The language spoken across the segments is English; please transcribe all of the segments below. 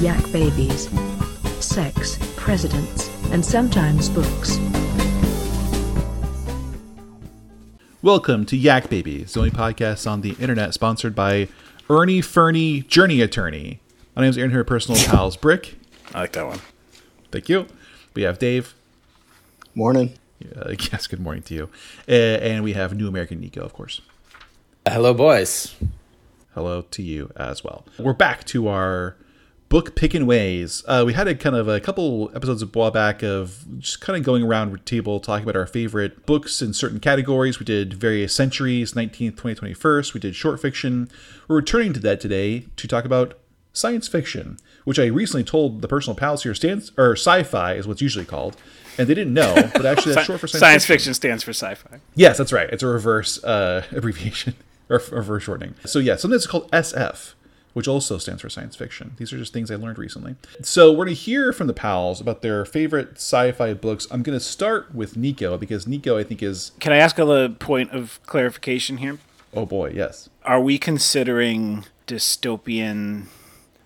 yak babies, sex, presidents, and sometimes books. Welcome to Yak Babies, the only podcast on the internet sponsored by Ernie Fernie Journey Attorney. My name is Aaron here, personal pals Brick. I like that one. Thank you. We have Dave. Morning. Uh, yes, good morning to you. Uh, and we have New American Nico, of course. Hello, boys. Hello to you as well. We're back to our book picking ways. Uh, we had a kind of a couple episodes a while back of just kind of going around the table talking about our favorite books in certain categories. We did various centuries, 19th, 20th, 21st. We did short fiction. We're returning to that today to talk about science fiction, which I recently told the personal pals here stands or sci-fi is what's usually called, and they didn't know, but actually that's short for science, fiction. Science fiction stands for sci-fi. Yes, that's right. It's a reverse uh, abbreviation or reverse shortening. So yeah, something it's called SF, which also stands for science fiction. These are just things I learned recently. So we're going to hear from the pals about their favorite sci-fi books. I'm going to start with Nico because Nico I think is Can I ask a little point of clarification here? oh boy, yes. Are we considering dystopian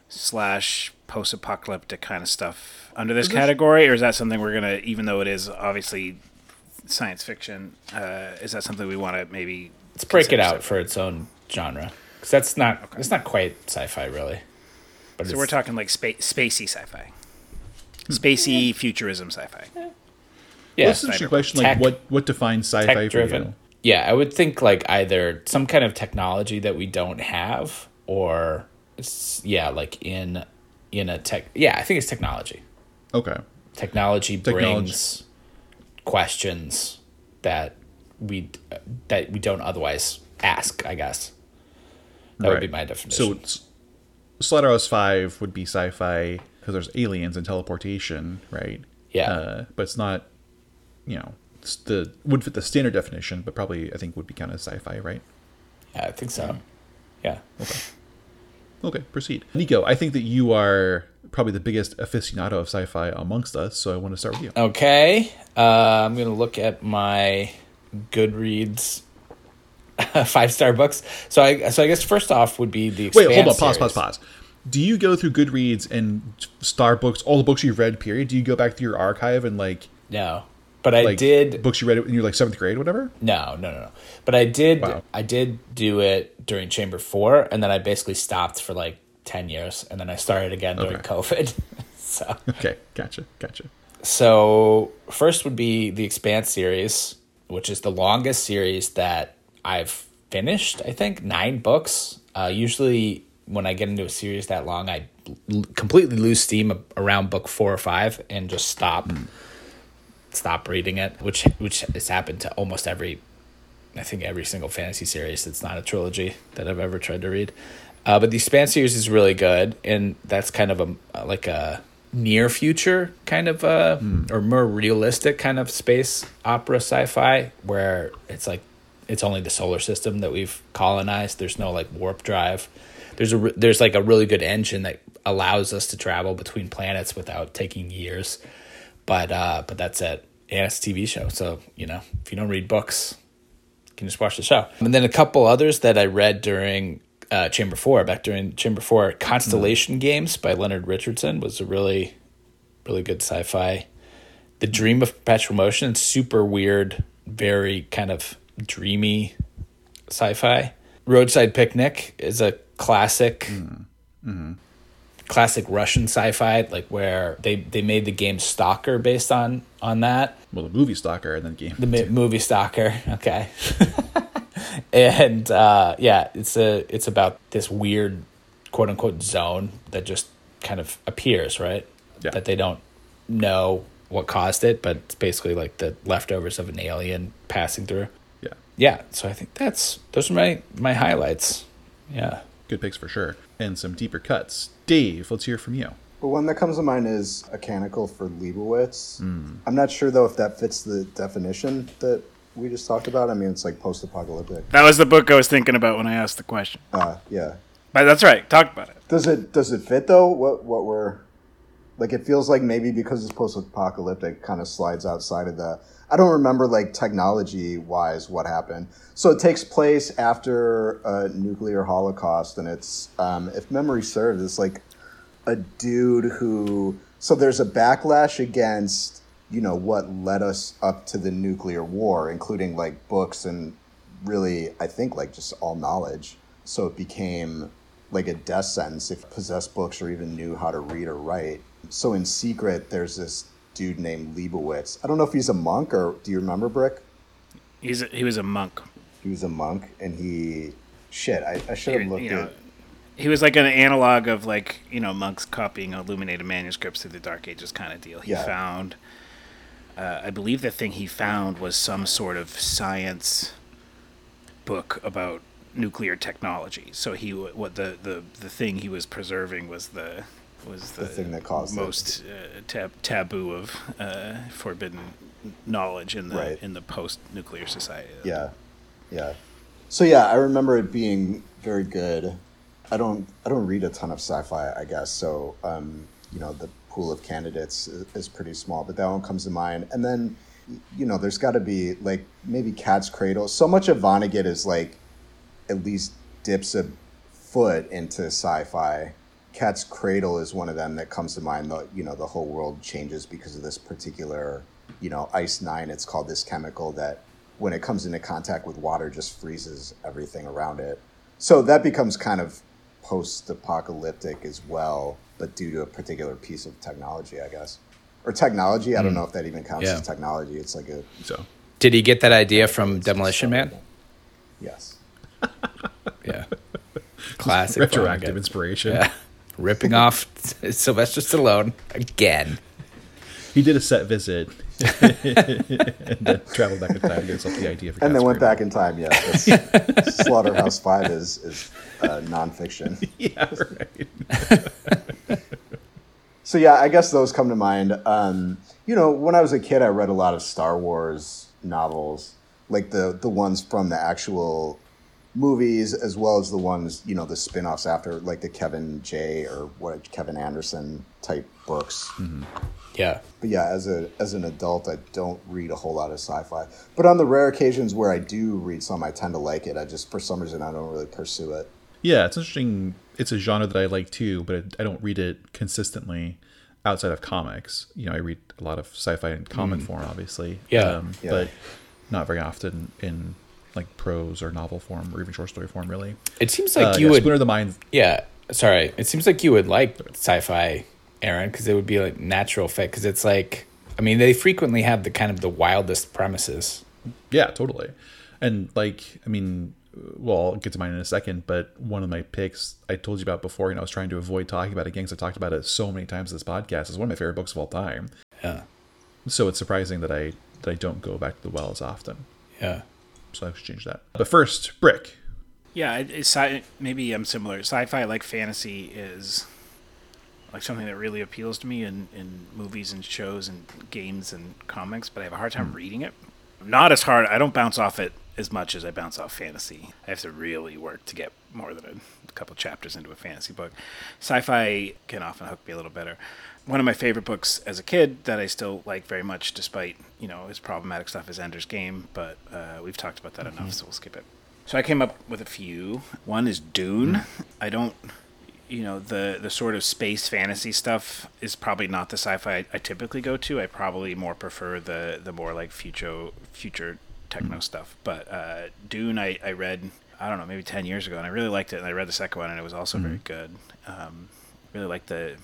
slash post-apocalyptic kind of stuff under this category, or is that something we're gonna, even though it is obviously science fiction, uh, is that something we want to maybe Let's break it out separate? for its own genre because that's not it's not quite sci-fi really. But So it's, we're talking like spa- spacey sci-fi, hmm. spacey futurism sci-fi. yeah, Well, it's an interesting question. Like Tech- what what defines sci-fi for you? tech-driven. Yeah, I would think like either some kind of technology that we don't have, or yeah, like in in a tech. Yeah, I think it's technology. Okay. Technology, Technology. brings questions that we that we don't otherwise ask. I guess that would be my definition. So Slaughterhouse Five would be sci-fi because there's aliens and teleportation, right? Yeah. Uh, but it's not, you know, it's the would fit the standard definition, but probably I think would be kind of sci-fi, right? yeah, I think so. Yeah. Okay. Okay, proceed. Nico, I think that you are probably the biggest aficionado of sci-fi amongst us, so I want to start with you. Okay, uh, I'm gonna look at my Goodreads five star books. So I so I guess first off would be the Wait, hold on, pause, series. pause, pause. Do you go through Goodreads and star books, all the books you've read? Period. Do you go back to your archive and like No, but I like did. books you read when you were like seventh grade, whatever? No, no, no, no. But I did. Wow. I did do it during Chamber Four, and then I basically stopped for like ten years, and then I started again during Okay. COVID. so Okay, gotcha, gotcha. So first would be the Expanse series, which is the longest series that I've finished. I think nine books. Uh, usually, when I get into a series that long, I l- completely lose steam around book four or five and just stop stop reading it, which which has happened to almost every. I think every single fantasy series that's not a trilogy that I've ever tried to read. Uh, but the Expanse series is really good, and that's kind of a like a near future kind of uh or more realistic kind of space opera sci-fi where it's like it's only the solar system that we've colonized. There's no like warp drive. There's a there's like a really good engine that allows us to travel between planets without taking years. But uh but that's it. And it's a TV show, so you know if you don't read books, you can just watch the show. And then a couple others that I read during uh, Chamber Four, back during Chamber Four, Constellation Games by Leonard Richardson was a really, really good sci-fi. The Dream of Perpetual Motion, super weird, very kind of dreamy sci-fi. Roadside Picnic is a classic, classic Russian sci-fi, like where they they made the game Stalker based on on that Well, the movie Stalker and then game. the mi- movie stalker okay and uh yeah it's a it's about this weird quote unquote zone that just kind of appears right Yeah. that they don't know what caused it but it's basically like the leftovers of an alien passing through yeah, yeah so i think that's those are my my highlights yeah good picks for sure, and some deeper cuts. Dave, let's hear from you. But one that comes to mind is a Canticle for Leibowitz. I'm not sure though if that fits the definition that we just talked about. I mean, it's like post-apocalyptic. That was the book I was thinking about when I asked the question. Uh, yeah. But that's right. Talk about it. Does it does it fit though? What what we're like? It feels like maybe because it's post-apocalyptic, kind of slides outside of the. I don't remember like technology wise what happened. So it takes place after a nuclear holocaust, and it's um, if memory serves, it's like a dude who so there's a backlash against you know what led us up to the nuclear war including like books and really i think like just all knowledge so it became like a death sentence if possessed books or even knew how to read or write so in secret there's this dude named leibowitz i don't know if he's a monk or do you remember brick He's a, he was a monk. he was a monk and he shit i, I should have You looked know, at he was like an analog of like you know monks copying illuminated manuscripts through the Dark Ages kind of deal. He Yeah. found, uh, I believe, the thing he found was some sort of science book about nuclear technology. So he what the the the thing he was preserving was the was the, The thing that caused most uh, tab- taboo of uh, forbidden knowledge in the Right. in the post nuclear society. Yeah, yeah. So yeah, I remember it being very good. I don't I don't read a ton of sci-fi, I guess. So um, you know, the pool of candidates is, is pretty small, but that one comes to mind. And then you know, there's got to be like maybe Cat's Cradle. So much of Vonnegut is like at least dips a foot into sci-fi. Cat's Cradle is one of them that comes to mind. The you know the whole world changes because of this particular you know ice nine. It's called this chemical that when it comes into contact with water just freezes everything around it. So that becomes kind of post-apocalyptic as well, but due to a particular piece of technology, I guess, or technology. I don't hmm. know if that even counts Yeah. as technology. It's like a So Did he get that idea from Demolition Man? yes. Yeah. Classic. retroactive inspiration. Yeah. Ripping off Sylvester Stallone again. He did a set visit and then traveled back in time to get himself the idea for and then went Cradle. back in time. Yeah, that's- Slaughterhouse Five is is uh, nonfiction. Yeah, right. So yeah, I guess those come to mind. Um, you know, when I was a kid, I read a lot of Star Wars novels, like the the ones from the actual movies, as well as the ones you know the spin-offs after, like the Kevin J or what Kevin Anderson type books. Yeah. But yeah, as a as an adult, I don't read a whole lot of sci-fi. But on the rare occasions where I do read some, I tend to like it. I just for some reason I don't really pursue it. Yeah, it's interesting. It's a genre that I like too, but I don't read it consistently outside of comics. You know, I read a lot of sci-fi in comic form, obviously. Mm. Yeah. um, Yeah. but not very often in like prose or novel form or even short story form, really. It seems like Uh, you yeah, would. Splinter the Mind. Yeah, sorry. It seems like you would like sci-fi, Aaron, because it would be like natural fit. Because it's like, I mean, they frequently have the kind of the wildest premises. Yeah, totally. And like, I mean, well, I'll get to mine in a second, but one of my picks I told you about before, and I was trying to avoid talking about it again because I talked about it so many times in this podcast. is one of my favorite books of all time. Yeah, So it's surprising that I that I don't go back to the well as often. yeah, So I should change that. But first, Brick. Yeah, sci- maybe I'm similar. Sci-fi, like fantasy, is like something that really appeals to me in, in movies and shows and games and comics, but I have a hard time hmm. reading it. Not as hard. I don't bounce off it as much as I bounce off fantasy. I have to really work to get more than a couple chapters into a fantasy book. Sci-fi can often hook me a little better. One of my favorite books as a kid that I still like very much, despite you know its problematic stuff, is Ender's Game. But uh, we've talked about that enough, so we'll skip it. So I came up with a few. One is Dune. I don't, you know, the the sort of space fantasy stuff is probably not the sci-fi I, I typically go to. I probably more prefer the the more like future future techno stuff. But uh, Dune, I, I read I don't know maybe ten years ago, and I really liked it. And I read the second one, and it was also very good. Um, really liked the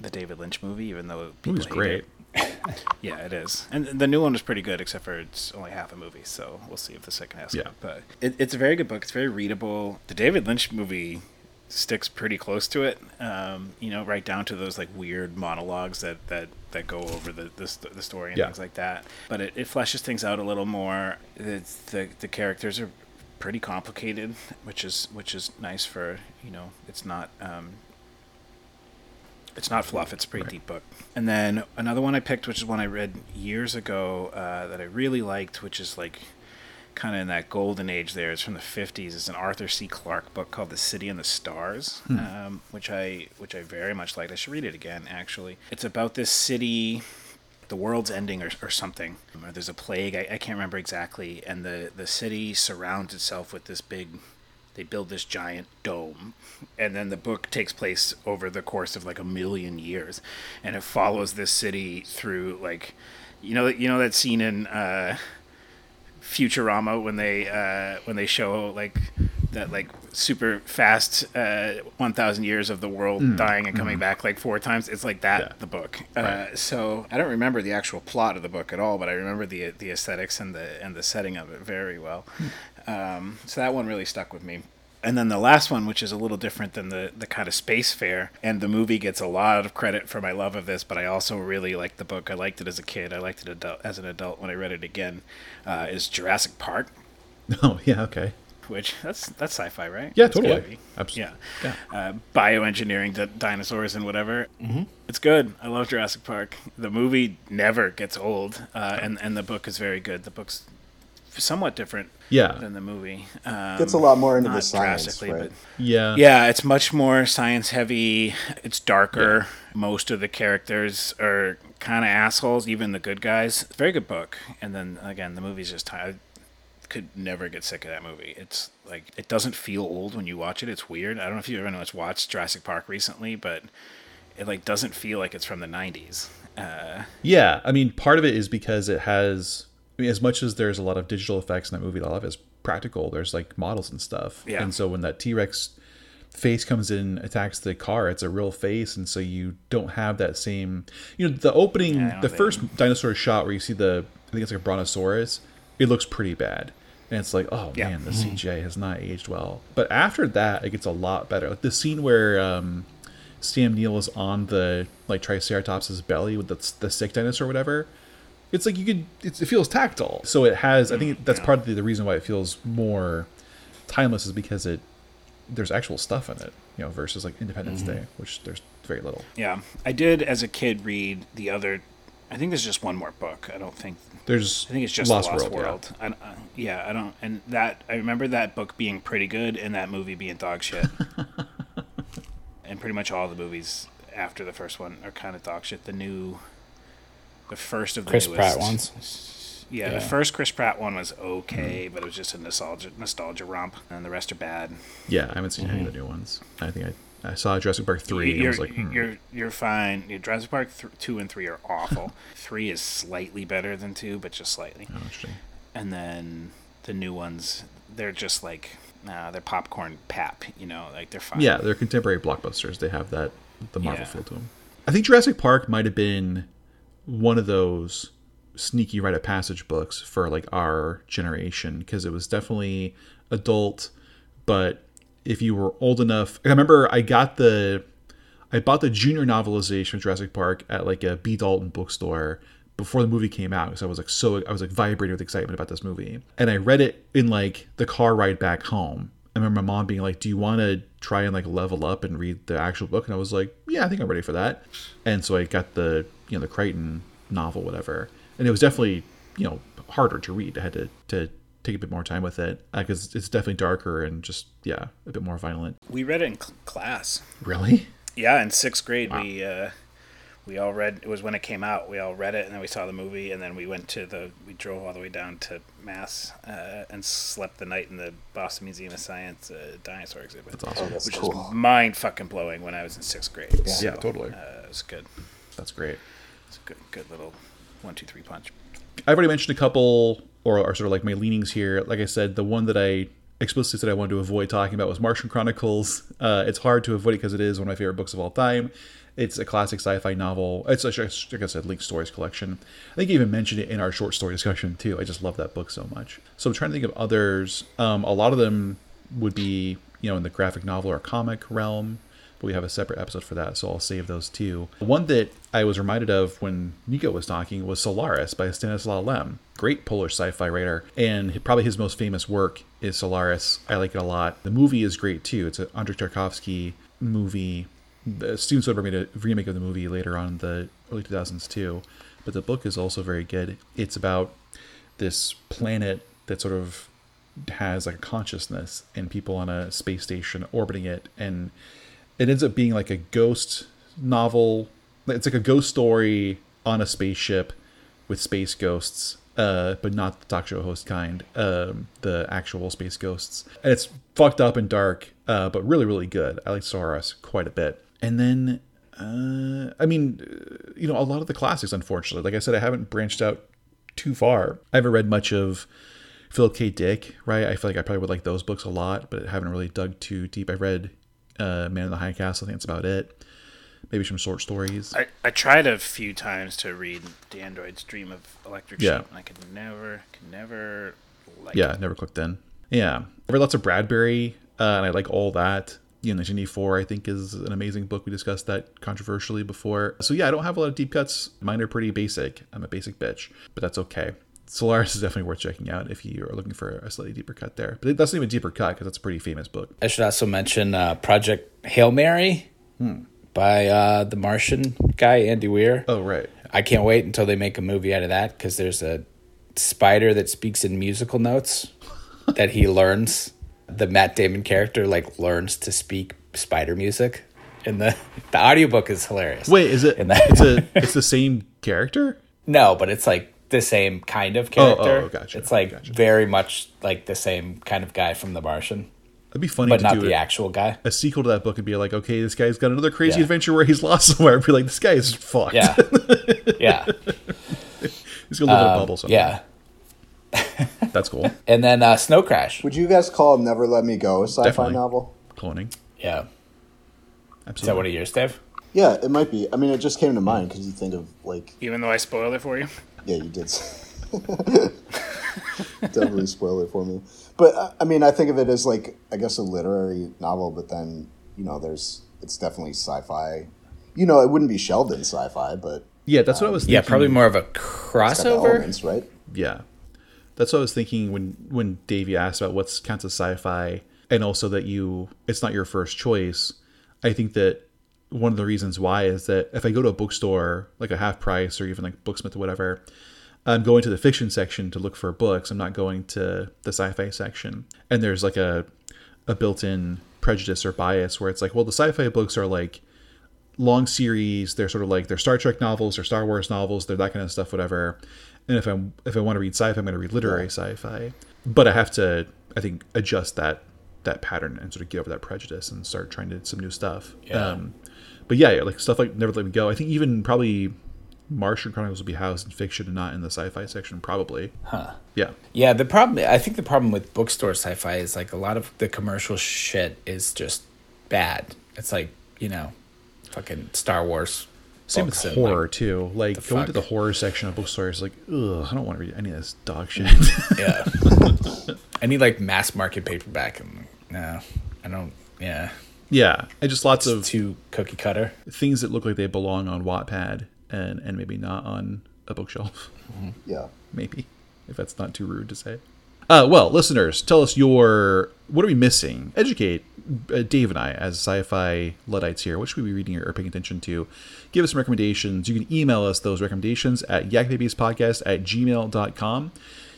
the David Lynch movie, even though people It great. it. Yeah, it is. And the new one was pretty good, except for it's only half a movie, so we'll see if the second half's Yeah. But it, it's a very good book. It's very readable. The David Lynch movie sticks pretty close to it, um, you know, right down to those like weird monologues that, that, that go over the, the, st- the story and Yeah. things like that. But it, it fleshes things out a little more. It's, the, the characters are pretty complicated, which is which is nice for you know it's not um, it's not fluff. It's a pretty deep book. And then another one I picked, which is one I read years ago uh, that I really liked, which is like kind of in that golden age. There, it's from the '50s. It's an Arthur C. Clarke book called *The City and the Stars*, um, which I which I very much liked. I should read it again. Actually, it's about this city. The world's ending, or, or something, or there's a plague. I, I can't remember exactly. And the the city surrounds itself with this big they build this giant dome, and then the book takes place over the course of like a million years, and it follows this city through like, you know, you know that scene in uh, Futurama when they uh, when they show like that like super fast uh, 1000 years of the world dying and coming back like four times. It's like that Yeah. the book. Uh, so i don't remember the actual plot of the book at all but i remember the the aesthetics and the and the setting of it very well. Um, so that one really stuck with me and then the last one, which is a little different than the, the kind of space fair, and the movie gets a lot of credit for my love of this, but I also really liked the book. I liked it as a kid. I liked it adult, as an adult when I read it again. Uh, is Jurassic Park, Oh yeah, okay. which that's that's sci-fi, right? Yeah, totally. gotta be. Abs- Yeah, yeah. Uh, bioengineering di- dinosaurs and whatever. Mm-hmm. It's good. I love Jurassic Park. The movie never gets old, uh, and and the book is very good. The book's somewhat different Yeah. than the movie. Um, Gets a lot more into the science, drastically, right? but Yeah. yeah, it's much more science heavy. It's darker. Most of the characters are kind of assholes, even the good guys. Very good book. And then again, the movie's just I could never get sick of that movie. It's like it doesn't feel old when you watch it. It's weird. I don't know if you ever watched Jurassic Park recently, but it like doesn't feel like it's from the 90s. Uh, Yeah, I mean, part of it is because it has, I mean, as much as there's a lot of digital effects in that movie, a lot of it is practical. There's like models and stuff. Yeah. And so when that T Rex face comes in, attacks the car, it's a real face. And so you don't have that same, you know, the opening, Yeah, the think- first dinosaur shot where you see the, I think it's like a brontosaurus, it looks pretty bad. And it's like, oh Yeah. man, the CGI has not aged well. But after that, it gets a lot better. Like the scene where, um, Sam Neill is on the like Triceratops's belly with the, the sick dinosaur or whatever. It's like you could. It's, it feels tactile. So it has. I think that's part of the, the reason why it feels more timeless is because it there's actual stuff in it. You know, versus like Independence Day, which there's very little. yeah, I did as a kid read the other. I think there's just one more book. I don't think There's I think it's just Lost, Lost, World. World. I, uh, yeah, I don't. And that I remember that book being pretty good, and that movie being dog shit. and pretty much all the movies after the first one are kind of dog shit. The new, the first of the Chris newest, Pratt ones. Yeah, the first Chris Pratt one was okay, but it was just a nostalgia nostalgia romp, and the rest are bad. Yeah, I haven't seen any of the new ones. I think I, I saw Jurassic Park three. and I You're, was like, hmm. you're you're fine. Your Jurassic Park th- two and three are awful. three is slightly better than two, but just slightly. oh, interesting. and then the new ones they're just like nah, they're popcorn pap you know like they're fine Yeah, they're contemporary blockbusters. They have that the Marvel Yeah. feel to them. I think Jurassic Park might have been one of those sneaky rite of passage books for like our generation because it was definitely adult, but if you were old enough, I remember I got the I bought the junior novelization of Jurassic Park at like a B Dalton bookstore before the movie came out because I was like so I was like vibrating with excitement about this movie. And I read it in like the car ride back home. I remember my mom being like, "Do you want to try and like level up and read the actual book?" And I was like, "Yeah, I think I'm ready for that." And so I got the you know the Crichton novel, whatever. And it was definitely you know harder to read. I had to to take a bit more time with it because it's definitely darker and just yeah a bit more violent. we read it in cl- class Really? yeah in sixth grade we uh we all read it was when it came out we all read it and then we saw the movie and then we went to the we drove all the way down to mass uh, and slept the night in the boston museum of science uh, dinosaur exhibit That's awesome. Oh, that's which cool. was mind fucking blowing when i was in sixth grade Yeah, totally. uh, it was good That's great. it's a good good little one two three punch I've already mentioned a couple, or, are sort of like my leanings here. Like I said, the one that I explicitly said I wanted to avoid talking about was Martian Chronicles. Uh, it's hard to avoid it because it is one of my favorite books of all time. It's a classic sci-fi novel. It's like I said, linked stories collection. I think you even mentioned it in our short story discussion too. I just love that book so much. So I'm trying to think of others. Um, a lot of them would be, you know, in the graphic novel or comic realm but we have a separate episode for that, so I'll save those two. One that I was reminded of when Nico was talking was Solaris by Stanislaw Lem. Great Polish sci-fi writer, and probably his most famous work is Solaris. I like it a lot. The movie is great too. It's an Andrei Tarkovsky movie. The Steven Soderbergh made a remake of the movie later on in the early 2000s too, but the book is also very good. It's about this planet that sort of has like a consciousness and people on a space station orbiting it and it ends up being like a ghost novel it's like a ghost story on a spaceship with space ghosts uh, but not the talk show host kind, um, the actual space ghosts. And it's fucked up and dark, uh, but really, really good. I like Solaris quite a bit. And then, uh, I mean, uh, you know, a lot of the classics, unfortunately. Like I said, I haven't branched out too far. I haven't read much of Philip K. Dick, right? I feel like I probably would like those books a lot, but I haven't really dug too deep. I've read uh, Man of the High Castle. I think that's about it. Maybe some short stories. I, I tried a few times to read The Android's Dream of Electric Yeah. Sheep, and I could never, could never like yeah, it. never clicked in. Yeah, I read lots of Bradbury, uh, and I like all that. You know, 1984, I think, is an amazing book. We discussed that controversially before. So yeah, I don't have a lot of deep cuts. Mine are pretty basic. I'm a basic bitch, but that's okay. Solaris is definitely worth checking out if you are looking for a slightly deeper cut there. But that's not even deeper cut because that's a pretty famous book. I should also mention uh, Project Hail Mary by uh, the Martian guy, Andy Weir. Oh right, I can't wait until they make a movie out of that because there's a spider that speaks in musical notes that he learns. The Matt Damon character like learns to speak spider music, and the the audiobook is hilarious. wait, is it? That- It's a it's the same character. No, but it's like the same kind of character. oh, oh gotcha, It's like gotcha. very much like the same kind of guy from The Martian, That'd be funny but to not do the it. actual guy. a sequel to that book and be like, okay, this guy's got another crazy Yeah. adventure where he's lost somewhere. Be like, this guy is fucked. Yeah, yeah, he's gonna live in a Um, bubble somewhere. yeah. that's cool. And then uh, Snow Crash. Would you guys call Never Let Me Go a sci-fi Definitely. novel? Cloning, Yeah, absolutely. is that one of yours, Dave? Yeah, it might be. I mean, it just came to mind because you think of like, Even though I spoiled it for you. yeah, you did. Definitely spoil it for me. But uh, I mean, I think of it as like, I guess a literary novel, but then you know, there's it's definitely sci-fi. You know, it wouldn't be shelved in sci-fi, but Yeah, that's what I was thinking. Yeah, probably more of a it's got the crossover. elements, right? Yeah, that's what I was thinking when when Davey asked about what's counts as sci-fi, and also that you it's not your first choice. I think that one of the reasons why is that if I go to a bookstore like a half price or even like Booksmith or whatever, I'm going to the fiction section to look for books. I'm not going to the sci-fi section, and there's like a a built-in prejudice or bias where it's like, well, the sci-fi books are like long series. They're sort of like they're Star Trek novels, they're Star Wars novels, they're that kind of stuff, whatever. And if I'm if I want to read sci-fi, I'm going to read literary sci-fi. But I have to, I think, adjust that that pattern and sort of get over that prejudice and start trying to some new stuff. Yeah. Um, but yeah, yeah, like stuff like Never Let Me Go. I think even probably Martian Chronicles will be housed in fiction and not in the sci-fi section, probably. Huh. Yeah. Yeah, the problem I think the problem with bookstore sci-fi is like a lot of the commercial shit is just bad. It's like, you know, fucking Star Wars. Same with horror like, too. Like going to the horror section of bookstores, like, ugh, I don't want to read any of this dog shit. Mm, yeah. I need like mass market paperback and no, I don't yeah. Yeah, and just lots of Too cookie cutter. things that look like they belong on Wattpad and and maybe not on a bookshelf. Yeah. maybe if that's not too rude to say. Uh, well, listeners, tell us your what are we missing? Educate uh, Dave and I as sci-fi luddites here. What should we be reading or paying attention to? Give us some recommendations. You can email us those recommendations at yakbabiespodcast at gmail.com.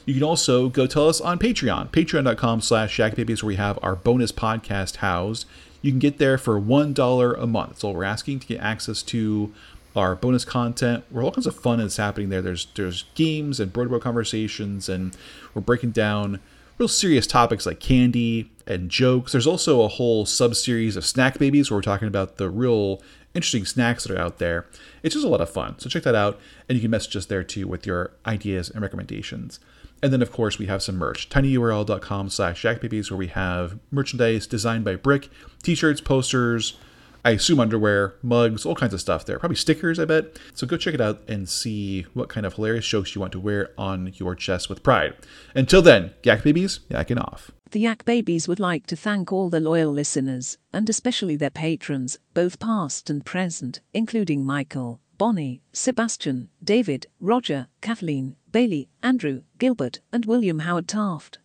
You can also go tell us on Patreon, patreon.com slash yakbabies, where we have our bonus podcast housed. You can get there for $1 a month. That's all we're asking to get access to our bonus content. We're all kinds of fun is happening there. There's there's games and broadway conversations, and we're breaking down real serious topics like candy and jokes. There's also a whole sub series of snack babies where we're talking about the real interesting snacks that are out there. It's just a lot of fun. So check that out, and you can message us there too with your ideas and recommendations. And then, of course, we have some merch. tinyurl.com slash yakbabies, where we have merchandise designed by Brick, t-shirts, posters, I assume underwear, mugs, all kinds of stuff there. Probably stickers, I bet. So go check it out and see what kind of hilarious jokes you want to wear on your chest with pride. Until then, yak babies, yakking off. The Yak Babies would like to thank all the loyal listeners, and especially their patrons, both past and present, including Michael, Bonnie, Sebastian, David, Roger, Kathleen, Bailey, Andrew, Gilbert, and William Howard Taft.